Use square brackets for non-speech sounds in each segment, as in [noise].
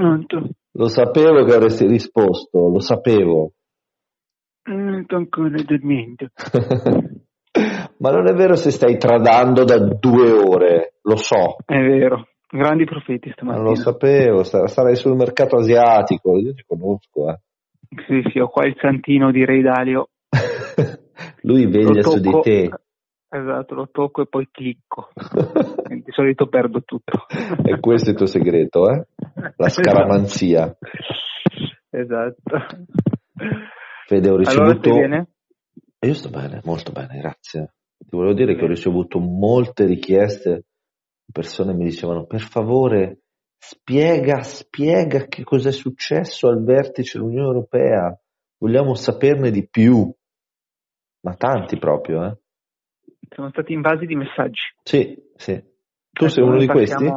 Pronto? Lo sapevo che avresti risposto, lo sapevo. Non sto ancora dormendo. [laughs] Ma non è vero se stai tradando da due ore, lo so. È vero, grandi profeti Ma stamattina. lo sapevo, sarai sul mercato asiatico, io ti conosco. Eh. Sì, sì, ho qua il santino di Re Dalio. [laughs] Lui veglia su di te. Esatto, lo tocco e poi clicco. [laughs] Di solito perdo tutto. [laughs] e questo è il tuo segreto, eh? La scaramanzia. Esatto. Fede, ho Allora ricevuto... E Io sto bene, molto bene, grazie. Ti volevo dire che ho ricevuto molte richieste, persone mi dicevano per favore spiega, spiega che cosa è successo al vertice dell'Unione Europea, vogliamo saperne di più. Ma tanti proprio, eh? Siamo stati invasi di messaggi. Sì, sì. Tu sei uno noi di questi?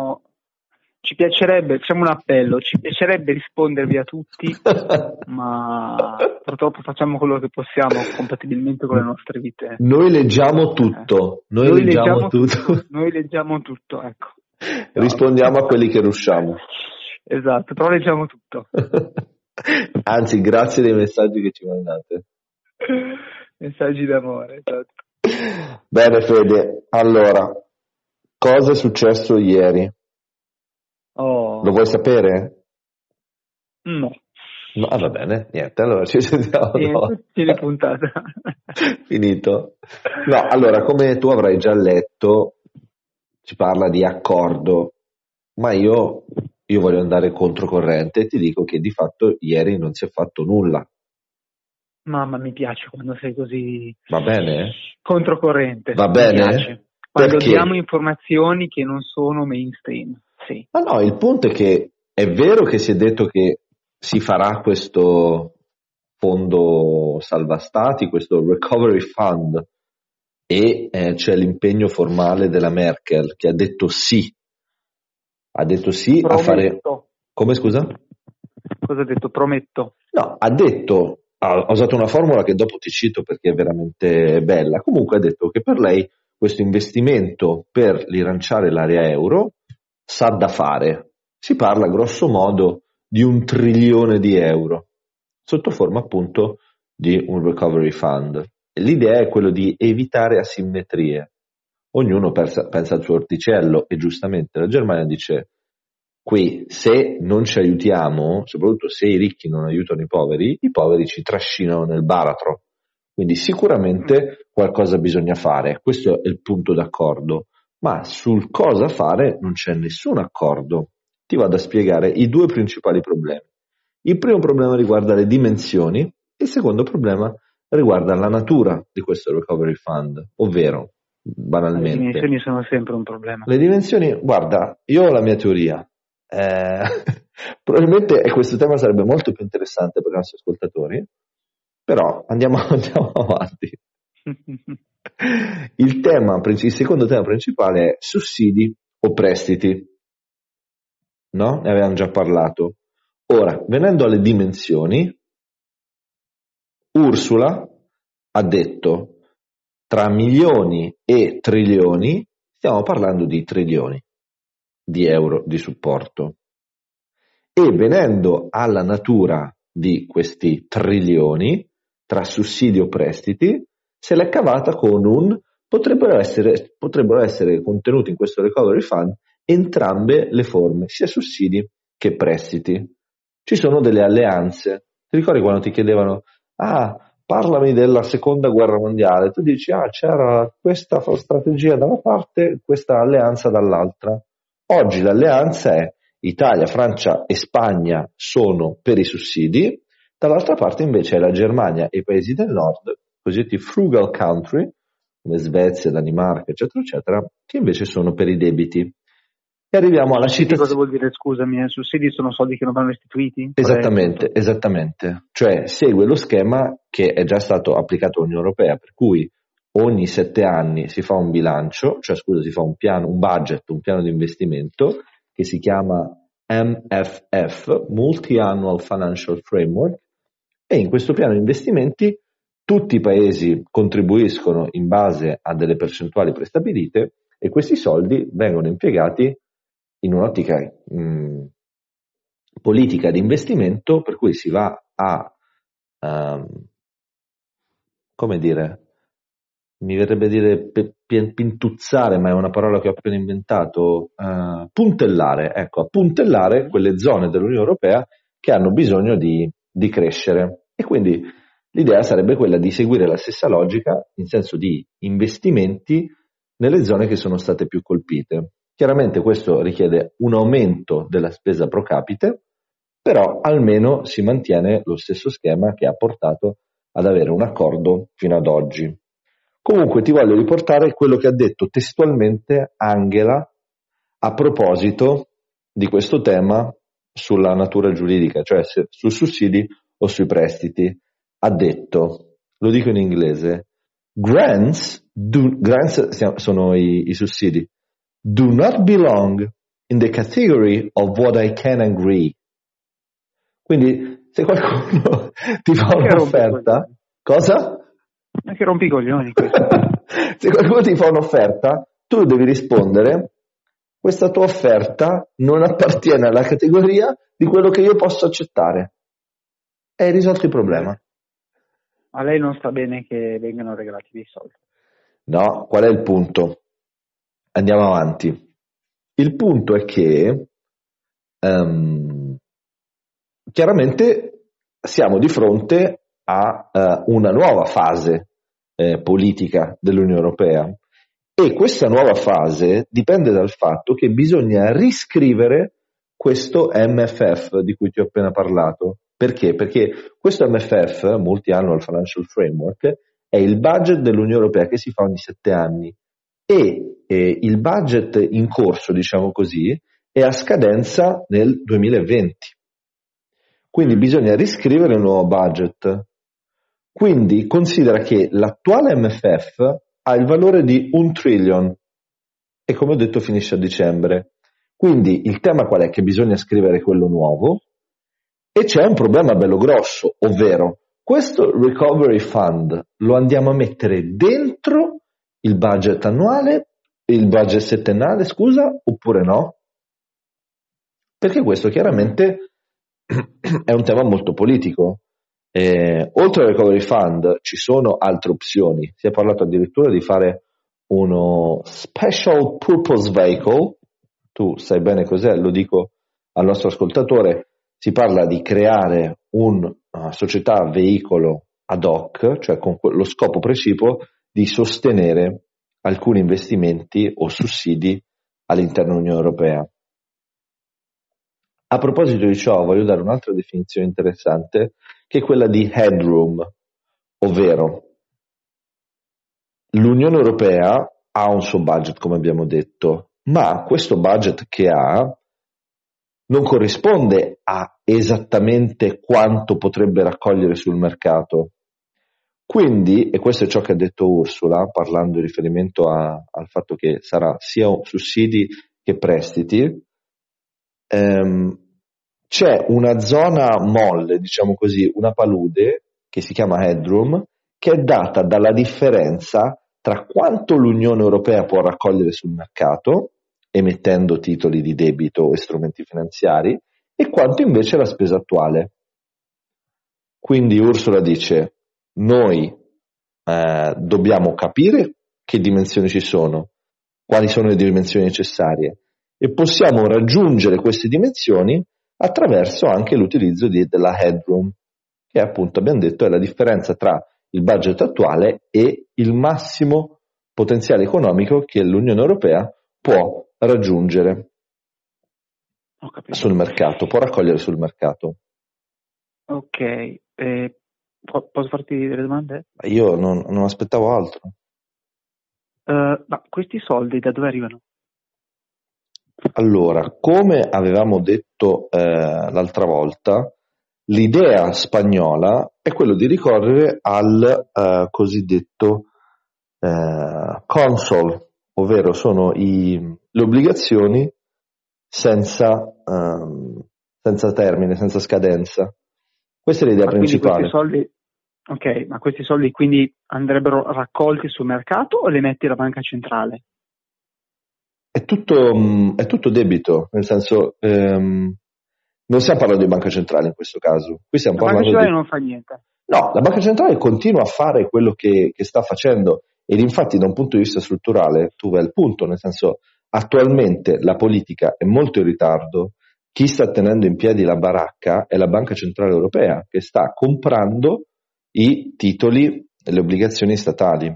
Ci piacerebbe, facciamo un appello, ci piacerebbe rispondervi a tutti, [laughs] ma purtroppo facciamo quello che possiamo compatibilmente con le nostre vite. Noi leggiamo tutto, noi, leggiamo, tutto, [laughs] noi leggiamo tutto, ecco. [laughs] rispondiamo a quelli che riusciamo. Esatto, però leggiamo tutto. Anzi, grazie dei messaggi che ci mandate. Messaggi d'amore, esatto. Bene Fede, allora, cosa è successo ieri? Oh, Lo vuoi sapere? no, No, va bene, niente, allora ci sentiamo dopo. Niente, [laughs] fine puntata. [laughs] Finito. No, allora, come tu avrai già letto, si parla di accordo, ma io, io voglio andare controcorrente e ti dico che di fatto ieri non si è fatto nulla. Mamma, mi piace quando sei così Va bene? controcorrente. Va bene? Quando Perché? diamo informazioni che non sono mainstream. Sì. Ma no, il punto è che è vero che si è detto che si farà questo fondo salva stati, questo recovery fund, e eh, c'è l'impegno formale della Merkel che ha detto sì. Ha detto sì a fare. Prometto. Come scusa? Cosa ha detto? Prometto. No, ha detto, ha usato una formula che dopo ti cito perché è veramente bella. Comunque ha detto che per lei questo investimento per rilanciare l'area euro sa da fare. Si parla grosso modo di un trilione di euro sotto forma appunto di un recovery fund. L'idea è quello di evitare asimmetrie. Ognuno pensa, pensa al suo orticello e giustamente la Germania dice qui se non ci aiutiamo, soprattutto se i ricchi non aiutano i poveri, i poveri ci trascinano nel baratro. Quindi sicuramente qualcosa bisogna fare, questo è il punto d'accordo, ma sul cosa fare non c'è nessun accordo. Ti vado a spiegare i due principali problemi. Il primo problema riguarda le dimensioni, il secondo problema riguarda la natura di questo recovery fund, ovvero, Le banalmente, dimensioni sono sempre un problema. le dimensioni, guarda, io ho la mia teoria. Eh, [laughs] probabilmente questo tema sarebbe molto più interessante per i nostri ascoltatori, però andiamo, [laughs] andiamo avanti. Il, tema, il secondo tema principale è sussidi o prestiti. No? Ne avevamo già parlato. Ora, venendo alle dimensioni, Ursula ha detto tra milioni e trilioni stiamo parlando di trilioni di euro di supporto. E venendo alla natura di questi trilioni, tra sussidi o prestiti, se l'è cavata con un potrebbero essere, potrebbero essere contenuti in questo recovery fund entrambe le forme, sia sussidi che prestiti. Ci sono delle alleanze. Ti ricordi quando ti chiedevano, ah, parlami della seconda guerra mondiale, tu dici, ah, c'era questa strategia da una parte, questa alleanza dall'altra. Oggi l'alleanza è Italia, Francia e Spagna sono per i sussidi, dall'altra parte invece è la Germania e i paesi del nord, cosiddetti frugal country, come Svezia, Danimarca, eccetera, eccetera, che invece sono per i debiti. E arriviamo alla Sussidi cosa vuol dire, scusami, eh? sussidi sono soldi che non vanno restituiti? Esattamente, esattamente. Cioè segue lo schema che è già stato applicato all'Unione Europea, per cui ogni sette anni si fa un bilancio, cioè scusa, si fa un piano, un budget, un piano di investimento che si chiama MFF, Multi-Annual Financial Framework, e in questo piano di investimenti tutti i paesi contribuiscono in base a delle percentuali prestabilite e questi soldi vengono impiegati in un'ottica mh, politica di investimento per cui si va a, um, come dire, mi verrebbe dire pintuzzare, ma è una parola che ho appena inventato, uh, puntellare, ecco, a puntellare quelle zone dell'Unione Europea che hanno bisogno di, di crescere. E quindi l'idea sarebbe quella di seguire la stessa logica in senso di investimenti nelle zone che sono state più colpite. Chiaramente questo richiede un aumento della spesa pro capite, però almeno si mantiene lo stesso schema che ha portato ad avere un accordo fino ad oggi. Comunque ti voglio riportare quello che ha detto testualmente Angela a proposito di questo tema sulla natura giuridica, cioè se, sui sussidi o sui prestiti. Ha detto, lo dico in inglese, grants, do, grants sono i, i sussidi, do not belong in the category of what I can agree. Quindi se qualcuno [laughs] ti fa un'offerta, cosa? Anche rompi i coglioni [laughs] se qualcuno ti fa un'offerta, tu devi rispondere questa tua offerta non appartiene alla categoria di quello che io posso accettare. Hai risolto il problema. A lei non sta bene che vengano regalati dei soldi. No, qual è il punto? Andiamo avanti. Il punto è che um, chiaramente siamo di fronte a uh, una nuova fase eh, politica dell'Unione Europea e questa nuova fase dipende dal fatto che bisogna riscrivere questo MFF di cui ti ho appena parlato. Perché? Perché questo MFF, Multi-Annual Financial Framework, è il budget dell'Unione Europea che si fa ogni sette anni e eh, il budget in corso, diciamo così, è a scadenza nel 2020. Quindi bisogna riscrivere il nuovo budget. Quindi considera che l'attuale MFF ha il valore di un trillion e come ho detto finisce a dicembre. Quindi il tema qual è? Che bisogna scrivere quello nuovo e c'è un problema bello grosso, ovvero questo recovery fund lo andiamo a mettere dentro il budget annuale, il budget settennale, scusa, oppure no? Perché questo chiaramente [clears throat] è un tema molto politico. Eh, oltre al recovery fund ci sono altre opzioni. Si è parlato addirittura di fare uno special purpose vehicle. Tu sai bene cos'è, lo dico al nostro ascoltatore. Si parla di creare una uh, società veicolo ad hoc, cioè con lo scopo precipuo di sostenere alcuni investimenti o sussidi all'interno dell'Unione Europea. A proposito di ciò, voglio dare un'altra definizione interessante, che è quella di headroom, ovvero l'Unione Europea ha un suo budget, come abbiamo detto, ma questo budget che ha non corrisponde a esattamente quanto potrebbe raccogliere sul mercato. Quindi, e questo è ciò che ha detto Ursula, parlando in riferimento a, al fatto che sarà sia sussidi che prestiti, ehm, c'è una zona molle, diciamo così, una palude che si chiama headroom, che è data dalla differenza tra quanto l'Unione Europea può raccogliere sul mercato, emettendo titoli di debito e strumenti finanziari, e quanto invece la spesa attuale. Quindi Ursula dice noi eh, dobbiamo capire che dimensioni ci sono, quali sono le dimensioni necessarie e possiamo raggiungere queste dimensioni attraverso anche l'utilizzo di, della headroom, che appunto abbiamo detto è la differenza tra il budget attuale e il massimo potenziale economico che l'Unione Europea può raggiungere sul mercato, può raccogliere sul mercato. Ok, eh, Posso farti delle domande? Io non, non aspettavo altro. Uh, ma questi soldi da dove arrivano? Allora, come avevamo detto eh, l'altra volta, l'idea spagnola è quello di ricorrere al eh, cosiddetto eh, console, ovvero sono i, le obbligazioni senza, ehm, senza termine, senza scadenza. Questa è l'idea ma principale. Soldi, ok, ma questi soldi quindi andrebbero raccolti sul mercato o li metti alla banca centrale? È tutto, mm, è tutto debito, nel senso ehm, non stiamo parlando di banca centrale in questo caso. Qui stiamo La banca centrale di... non fa niente. No, la banca centrale continua a fare quello che, che sta facendo ed infatti da un punto di vista strutturale tu vai al punto, nel senso attualmente la politica è molto in ritardo, chi sta tenendo in piedi la baracca è la Banca Centrale Europea che sta comprando i titoli e le obbligazioni statali.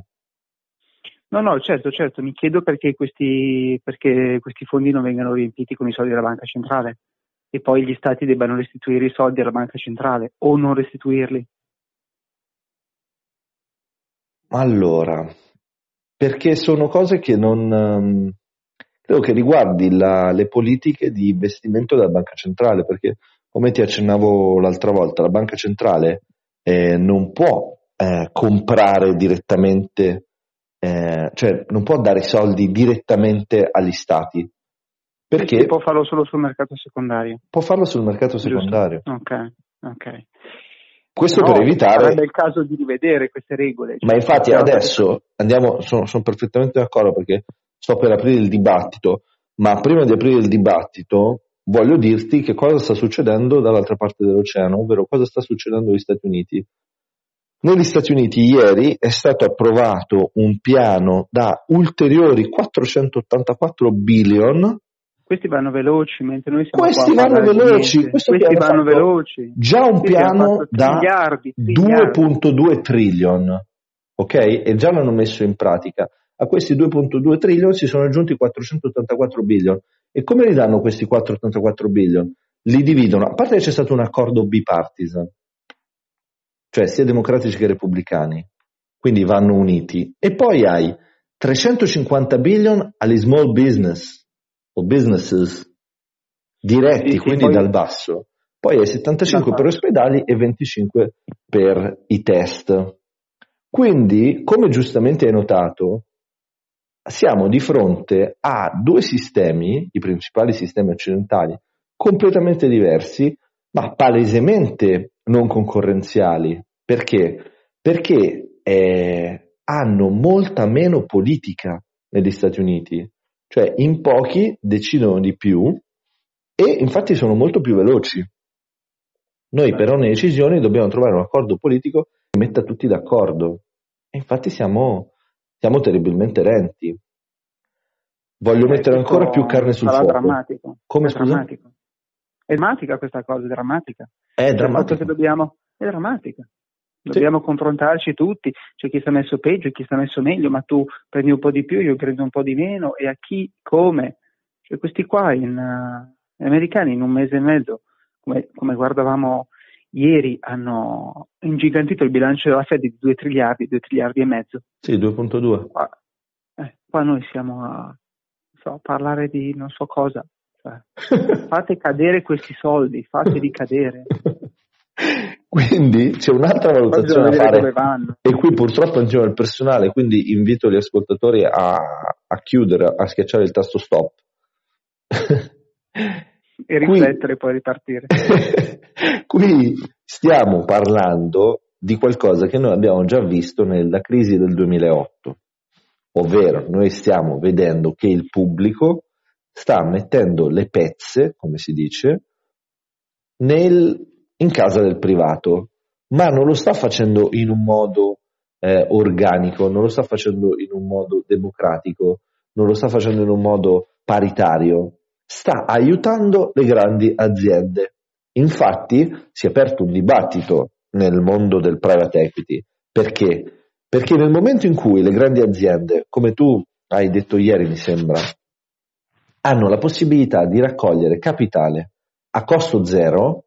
No, no, certo, certo, mi chiedo perché questi, perché questi fondi non vengano riempiti con i soldi della banca centrale e poi gli stati debbano restituire i soldi alla banca centrale o non restituirli. Allora, perché sono cose che non ehm, credo che riguardi la- le politiche di investimento della banca centrale, perché come ti accennavo l'altra volta, la banca centrale eh, non può eh, comprare direttamente, eh, cioè non può dare soldi direttamente agli stati, perché può farlo solo sul mercato secondario. può farlo sul mercato secondario. Ok, ok. Questo No, per evitare Sarebbe il caso di rivedere queste regole. Ma Cioè, infatti però- adesso andiamo, sono, sono perfettamente d'accordo perché sto per aprire il dibattito, ma prima di aprire il dibattito voglio dirti che cosa sta succedendo dall'altra parte dell'oceano, ovvero cosa sta succedendo negli Stati Uniti. Negli Stati Uniti ieri è stato approvato un piano da ulteriori 484 billion Questi vanno veloci, mentre noi siamo Questi vanno veloci, Questi vanno veloci. già un Questi piano da triliardi, triliardi. 2.2 trillion, ok? E già l'hanno messo in pratica. A questi 2.2 trillion si sono aggiunti 484 billion. E come li danno questi 484 billion? Li dividono, a parte che c'è stato un accordo bipartisan, cioè sia democratici che repubblicani, quindi vanno uniti. E poi hai 350 billion agli small business o businesses diretti, Sì, quindi poi- dal basso. Poi hai 75 per Dal ospedali e 25 per i test. Quindi, come giustamente hai notato, siamo di fronte a due sistemi, i principali sistemi occidentali, completamente diversi, ma palesemente non concorrenziali. Perché? Perché eh, hanno molta meno politica negli Stati Uniti, cioè in pochi decidono di più e infatti sono molto più veloci. Noi per ogni decisione dobbiamo trovare un accordo politico che metta tutti d'accordo e infatti siamo, siamo terribilmente lenti. Voglio Eh, mettere ancora più carne sul fuoco. drammatico. Come è scusa? drammatico. È drammatica questa cosa, è drammatica. È drammatico. che dobbiamo, è drammatica. Dobbiamo confrontarci tutti, c'è chi sta messo peggio e chi sta messo meglio, ma tu prendi un po' di più, io prendo un po' di meno, e a chi, come? Cioè, questi qua, in, gli americani, in un mese e mezzo, come, come guardavamo ieri, hanno ingigantito il bilancio della Fed di 2 triliardi, 2 triliardi e mezzo. Sì, 2.2. Qua, eh, qua noi siamo a, non so, a parlare di non so cosa. Cioè, fate cadere questi soldi, fateli cadere. [laughs] Quindi c'è un'altra valutazione da fare e qui purtroppo andiamo al personale, quindi invito gli ascoltatori a, a chiudere, a schiacciare il tasto stop. E riflettere e poi ripartire. [laughs] Qui stiamo parlando di qualcosa che noi abbiamo già visto nella crisi del 2008, ovvero noi stiamo vedendo che il pubblico sta mettendo le pezze, come si dice, nel- in casa del privato, ma non lo sta facendo in un modo eh, organico, non lo sta facendo in un modo democratico, non lo sta facendo in un modo paritario, sta aiutando le grandi aziende. Infatti si è aperto un dibattito nel mondo del private equity. Perché? Perché nel momento in cui le grandi aziende, come tu hai detto ieri mi sembra, hanno la possibilità di raccogliere capitale a costo zero,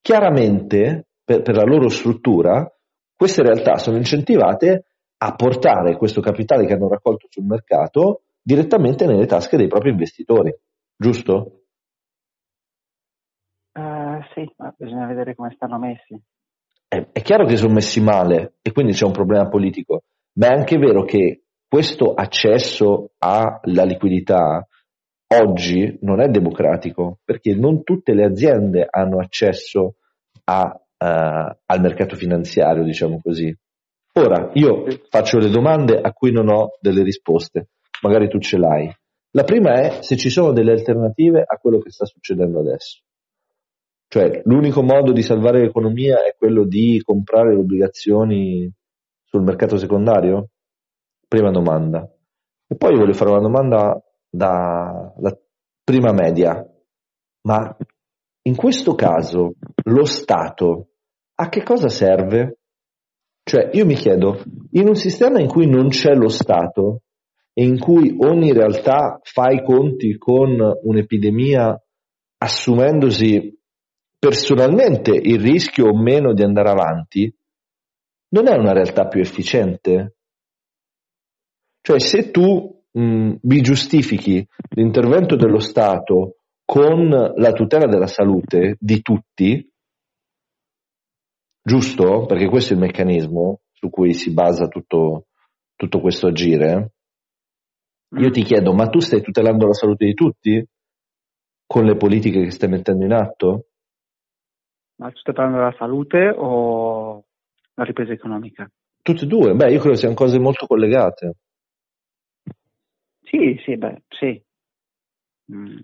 chiaramente per, per la loro struttura queste realtà sono incentivate a portare questo capitale che hanno raccolto sul mercato direttamente nelle tasche dei propri investitori, giusto? Eh, sì, ma bisogna vedere come stanno messi. È, è chiaro che sono messi male e quindi c'è un problema politico, ma è anche vero che questo accesso alla liquidità oggi non è democratico perché non tutte le aziende hanno accesso a, eh, al mercato finanziario, diciamo così. Ora, io faccio le domande a cui non ho delle risposte, magari tu ce l'hai. La prima è se ci sono delle alternative a quello che sta succedendo adesso. Cioè, l'unico modo di salvare l'economia è quello di comprare le obbligazioni sul mercato secondario? Prima domanda. E poi voglio fare una domanda da, da prima media. Ma in questo caso lo Stato a che cosa serve? Cioè, io mi chiedo, in un sistema in cui non c'è lo Stato e in cui ogni realtà fa i conti con un'epidemia assumendosi personalmente il rischio o meno di andare avanti, non è una realtà più efficiente? Cioè, se tu mh, vi giustifichi l'intervento dello Stato con la tutela della salute di tutti, giusto? Perché questo è il meccanismo su cui si basa tutto, tutto questo agire. Io ti chiedo, ma tu stai tutelando la salute di tutti con le politiche che stai mettendo in atto? Ma stai parlando della salute o la ripresa economica? Tutte e due, beh, io credo siano cose molto collegate. Sì, sì, beh, sì. Mm,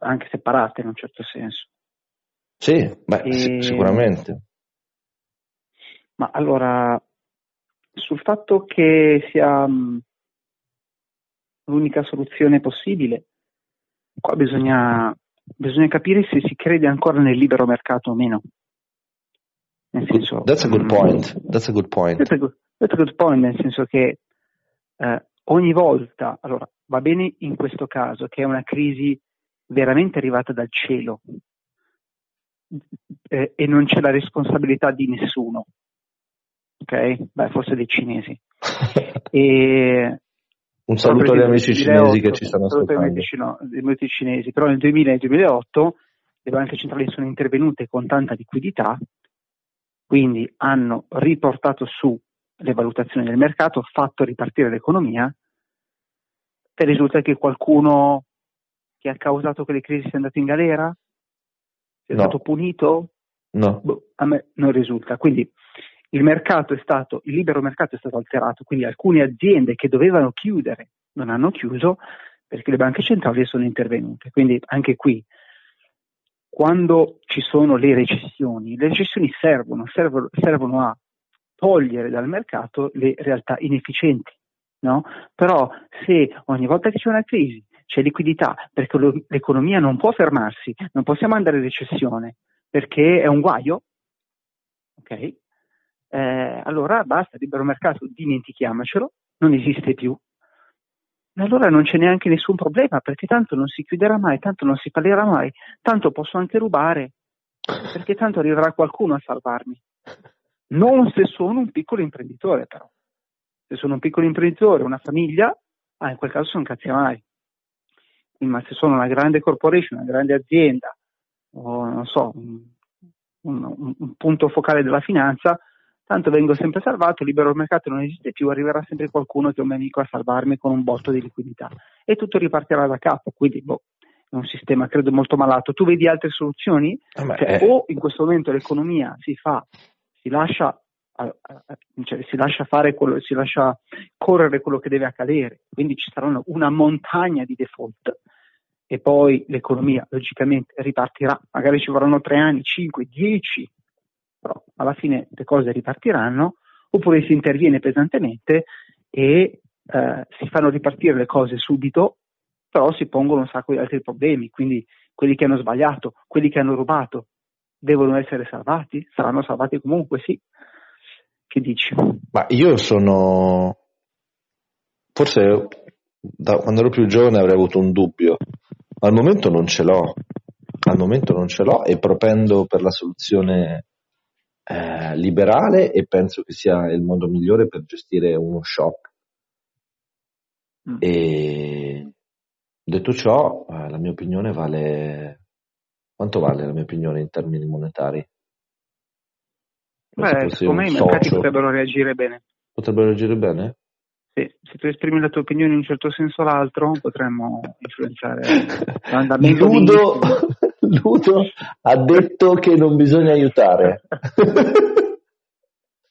anche separate in un certo senso. Sì, beh, e... sì, sicuramente. Ma allora, sul fatto che sia mm, l'unica soluzione possibile, qua bisogna, bisogna capire se si crede ancora nel libero mercato o meno. Nel senso, that's a good mm, point. That's a good point. That's a good, that's a good point, nel senso che eh, ogni volta, allora, va bene in questo caso, che è una crisi veramente arrivata dal cielo eh, e non c'è la responsabilità di nessuno, ok? Beh, forse dei cinesi. [laughs] e, un saluto agli amici cinesi 8, che ci stanno ascoltando. Amici, no, amici cinesi, però nel 2000 e nel 2008 le banche centrali sono intervenute con tanta liquidità, quindi hanno riportato su le valutazioni del mercato, fatto ripartire l'economia, e risulta che qualcuno che ha causato quelle crisi sia andato in galera? È no. stato punito? No. Boh, a me non risulta. Quindi il mercato è stato, il libero mercato è stato alterato, quindi alcune aziende che dovevano chiudere non hanno chiuso perché le banche centrali sono intervenute. Quindi anche qui, quando ci sono le recessioni, le recessioni servono, servono, servono a togliere dal mercato le realtà inefficienti. No? Però se ogni volta che c'è una crisi c'è liquidità, perché lo, l'economia non può fermarsi, non possiamo andare in recessione, perché è un guaio, ok? eh, allora basta, libero mercato, dimentichiamocelo, non esiste più. Allora non c'è neanche nessun problema, perché tanto non si chiuderà mai, tanto non si fallirà mai, tanto posso anche rubare, perché tanto arriverà qualcuno a salvarmi. Non se sono un piccolo imprenditore, però. Se sono un piccolo imprenditore, una famiglia, ah, in quel caso sono cazzi mai. Ma se sono una grande corporation, una grande azienda, o non so, un, un, un punto focale della finanza, tanto vengo sempre salvato, il libero mercato non esiste più, arriverà sempre qualcuno che è un mio amico a salvarmi con un botto di liquidità e tutto ripartirà da capo, quindi boh, è un sistema credo molto malato. Tu vedi altre soluzioni? Ah, cioè, o in questo momento l'economia si fa, si lascia, cioè, si lascia quello, si lascia correre quello che deve accadere, quindi ci saranno una montagna di default e poi l'economia logicamente ripartirà, magari ci vorranno tre anni, cinque, dieci, però alla fine le cose ripartiranno, oppure si interviene pesantemente e eh, si fanno ripartire le cose subito, però si pongono un sacco di altri problemi, quindi quelli che hanno sbagliato, quelli che hanno rubato, devono essere salvati? Saranno salvati comunque, sì. Che dici? Ma io sono... Forse da quando ero più giovane avrei avuto un dubbio, ma al momento non ce l'ho. Al momento non ce l'ho e propendo per la soluzione eh, liberale e penso che sia il modo migliore per gestire uno shock. Mm. E detto ciò, eh, la mia opinione vale. Quanto vale la mia opinione in termini monetari? Beh, secondo me i mercati potrebbero reagire bene. Potrebbero reagire bene? Sì, se tu esprimi la tua opinione in un certo senso o l'altro, potremmo influenzare [laughs] l'andamento Ludo, di... [laughs] Ludo ha detto che non bisogna aiutare. [laughs]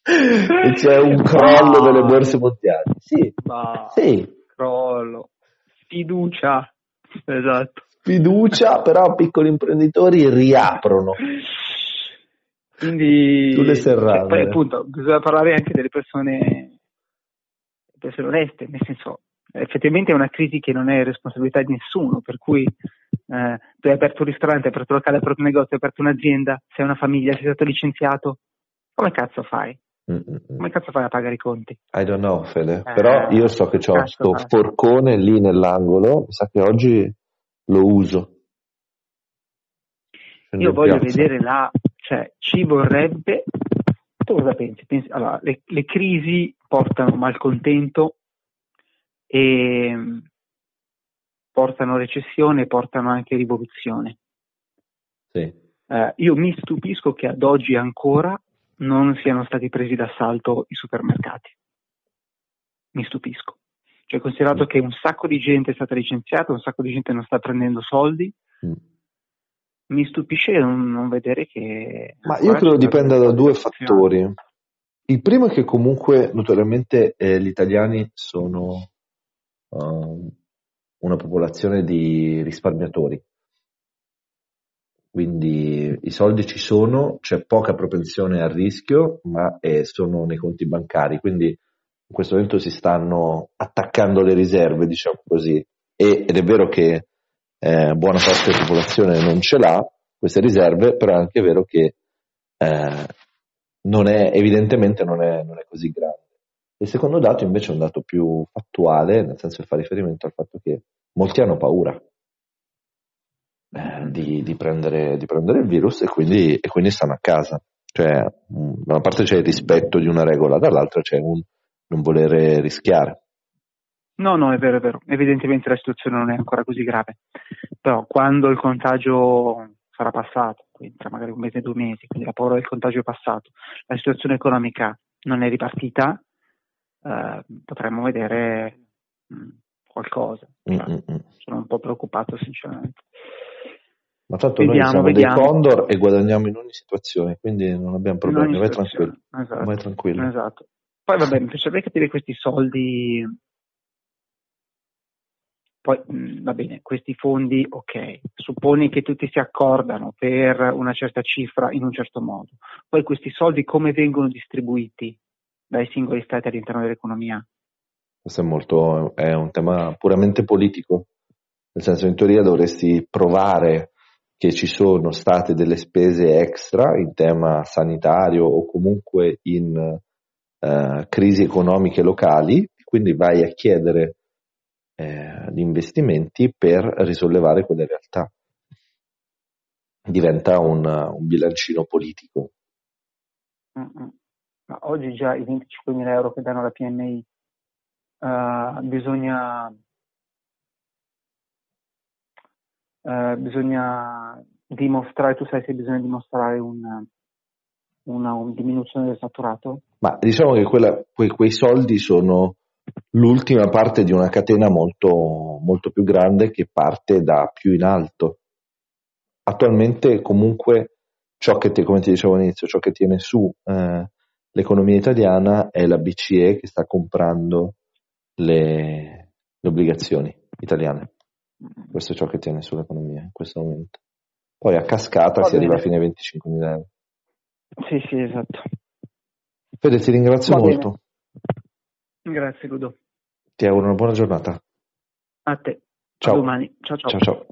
c'è un crollo delle borse mondiali. Sì, Ma... sì. crollo, fiducia, esatto. Fiducia, [laughs] però piccoli imprenditori riaprono. Quindi, Sulle serrate. Cioè, poi appunto bisogna parlare anche delle persone, persone oneste, nel senso effettivamente è una crisi che non è responsabilità di nessuno, per cui eh, tu hai aperto un ristorante, hai aperto un locale, hai aperto un negozio, hai aperto un'azienda, sei una famiglia, sei stato licenziato, come cazzo fai? Come cazzo fai a pagare i conti? I don't know, Fede. Eh, Però io so che ho cazzo, sto cazzo. forcone lì nell'angolo, mi sa che oggi lo uso. Scendo Io voglio piazza. vedere là, cioè ci vorrebbe, tu cosa pensi? Pensi- allora, le, le crisi portano malcontento e mm, portano recessione portano anche rivoluzione. Sì. Eh, io mi stupisco che ad oggi ancora non siano stati presi d'assalto i supermercati. Mi stupisco. Cioè, considerato che un sacco di gente è stata licenziata, un sacco di gente non sta prendendo soldi, Mm. mi stupisce non, non vedere che... Ma io credo dipenda da due fattori. Il primo è che comunque notoriamente eh, gli italiani sono uh, una popolazione di risparmiatori, quindi i soldi ci sono, c'è poca propensione al rischio, ma eh, sono nei conti bancari, quindi in questo momento si stanno attaccando le riserve, diciamo così, e- ed è vero che eh, buona parte della popolazione non ce l'ha queste riserve, però è anche vero che eh, non è, evidentemente non è, non è così grande. Il secondo dato invece è un dato più fattuale, nel senso che fa riferimento al fatto che molti hanno paura eh, di, di prendere, di prendere il virus e quindi, e quindi stanno a casa. Cioè, da una parte c'è il rispetto di una regola, dall'altra c'è un non volere rischiare. No, no, è vero, è vero. Evidentemente la situazione non è ancora così grave. Però quando il contagio sarà passato, quindi tra magari un mese, due mesi, quindi la paura del contagio è passato, la situazione economica non è ripartita, eh, potremmo vedere mh, qualcosa. Mm, Cioè, mm, mm. sono un po' preoccupato sinceramente. Ma tanto Vediamo, noi siamo vediamo. dei condor e guadagniamo in ogni situazione, quindi non abbiamo problemi, vai situazione. tranquillo. Esatto. Vai tranquillo. Esatto. Poi vabbè, mi piacerebbe capire questi soldi. Poi mh, va bene, questi fondi, ok, supponi che tutti si accordano per una certa cifra in un certo modo. Poi questi soldi come vengono distribuiti dai singoli stati all'interno dell'economia? Questo è molto, è un tema puramente politico, nel senso in teoria dovresti provare che ci sono state delle spese extra in tema sanitario o comunque in eh, crisi economiche locali, quindi vai a chiedere eh, gli investimenti per risollevare quelle realtà. Diventa un, un bilancino politico. Ma oggi già i 25.000 euro che danno la PMI eh, bisogna, eh, bisogna dimostrare, tu sai se bisogna dimostrare un- una, un diminuzione del fatturato? Ma diciamo che quella- que- quei soldi sono l'ultima parte di una catena molto, molto più grande che parte da più in alto. Attualmente comunque ciò che, ti- come ti dicevo all'inizio, ciò che tiene su eh, l'economia italiana è la BCE che sta comprando le, le obbligazioni italiane. Questo è ciò che tiene sull'economia in questo momento. Poi a cascata Va si arriva bene. fino ai 25.000 euro. Sì, sì, esatto. Fede, ti ringrazio Va bene. molto. Grazie, Guido. Ti auguro una buona giornata. A te. Ciao. A domani. Ciao, ciao. ciao. ciao.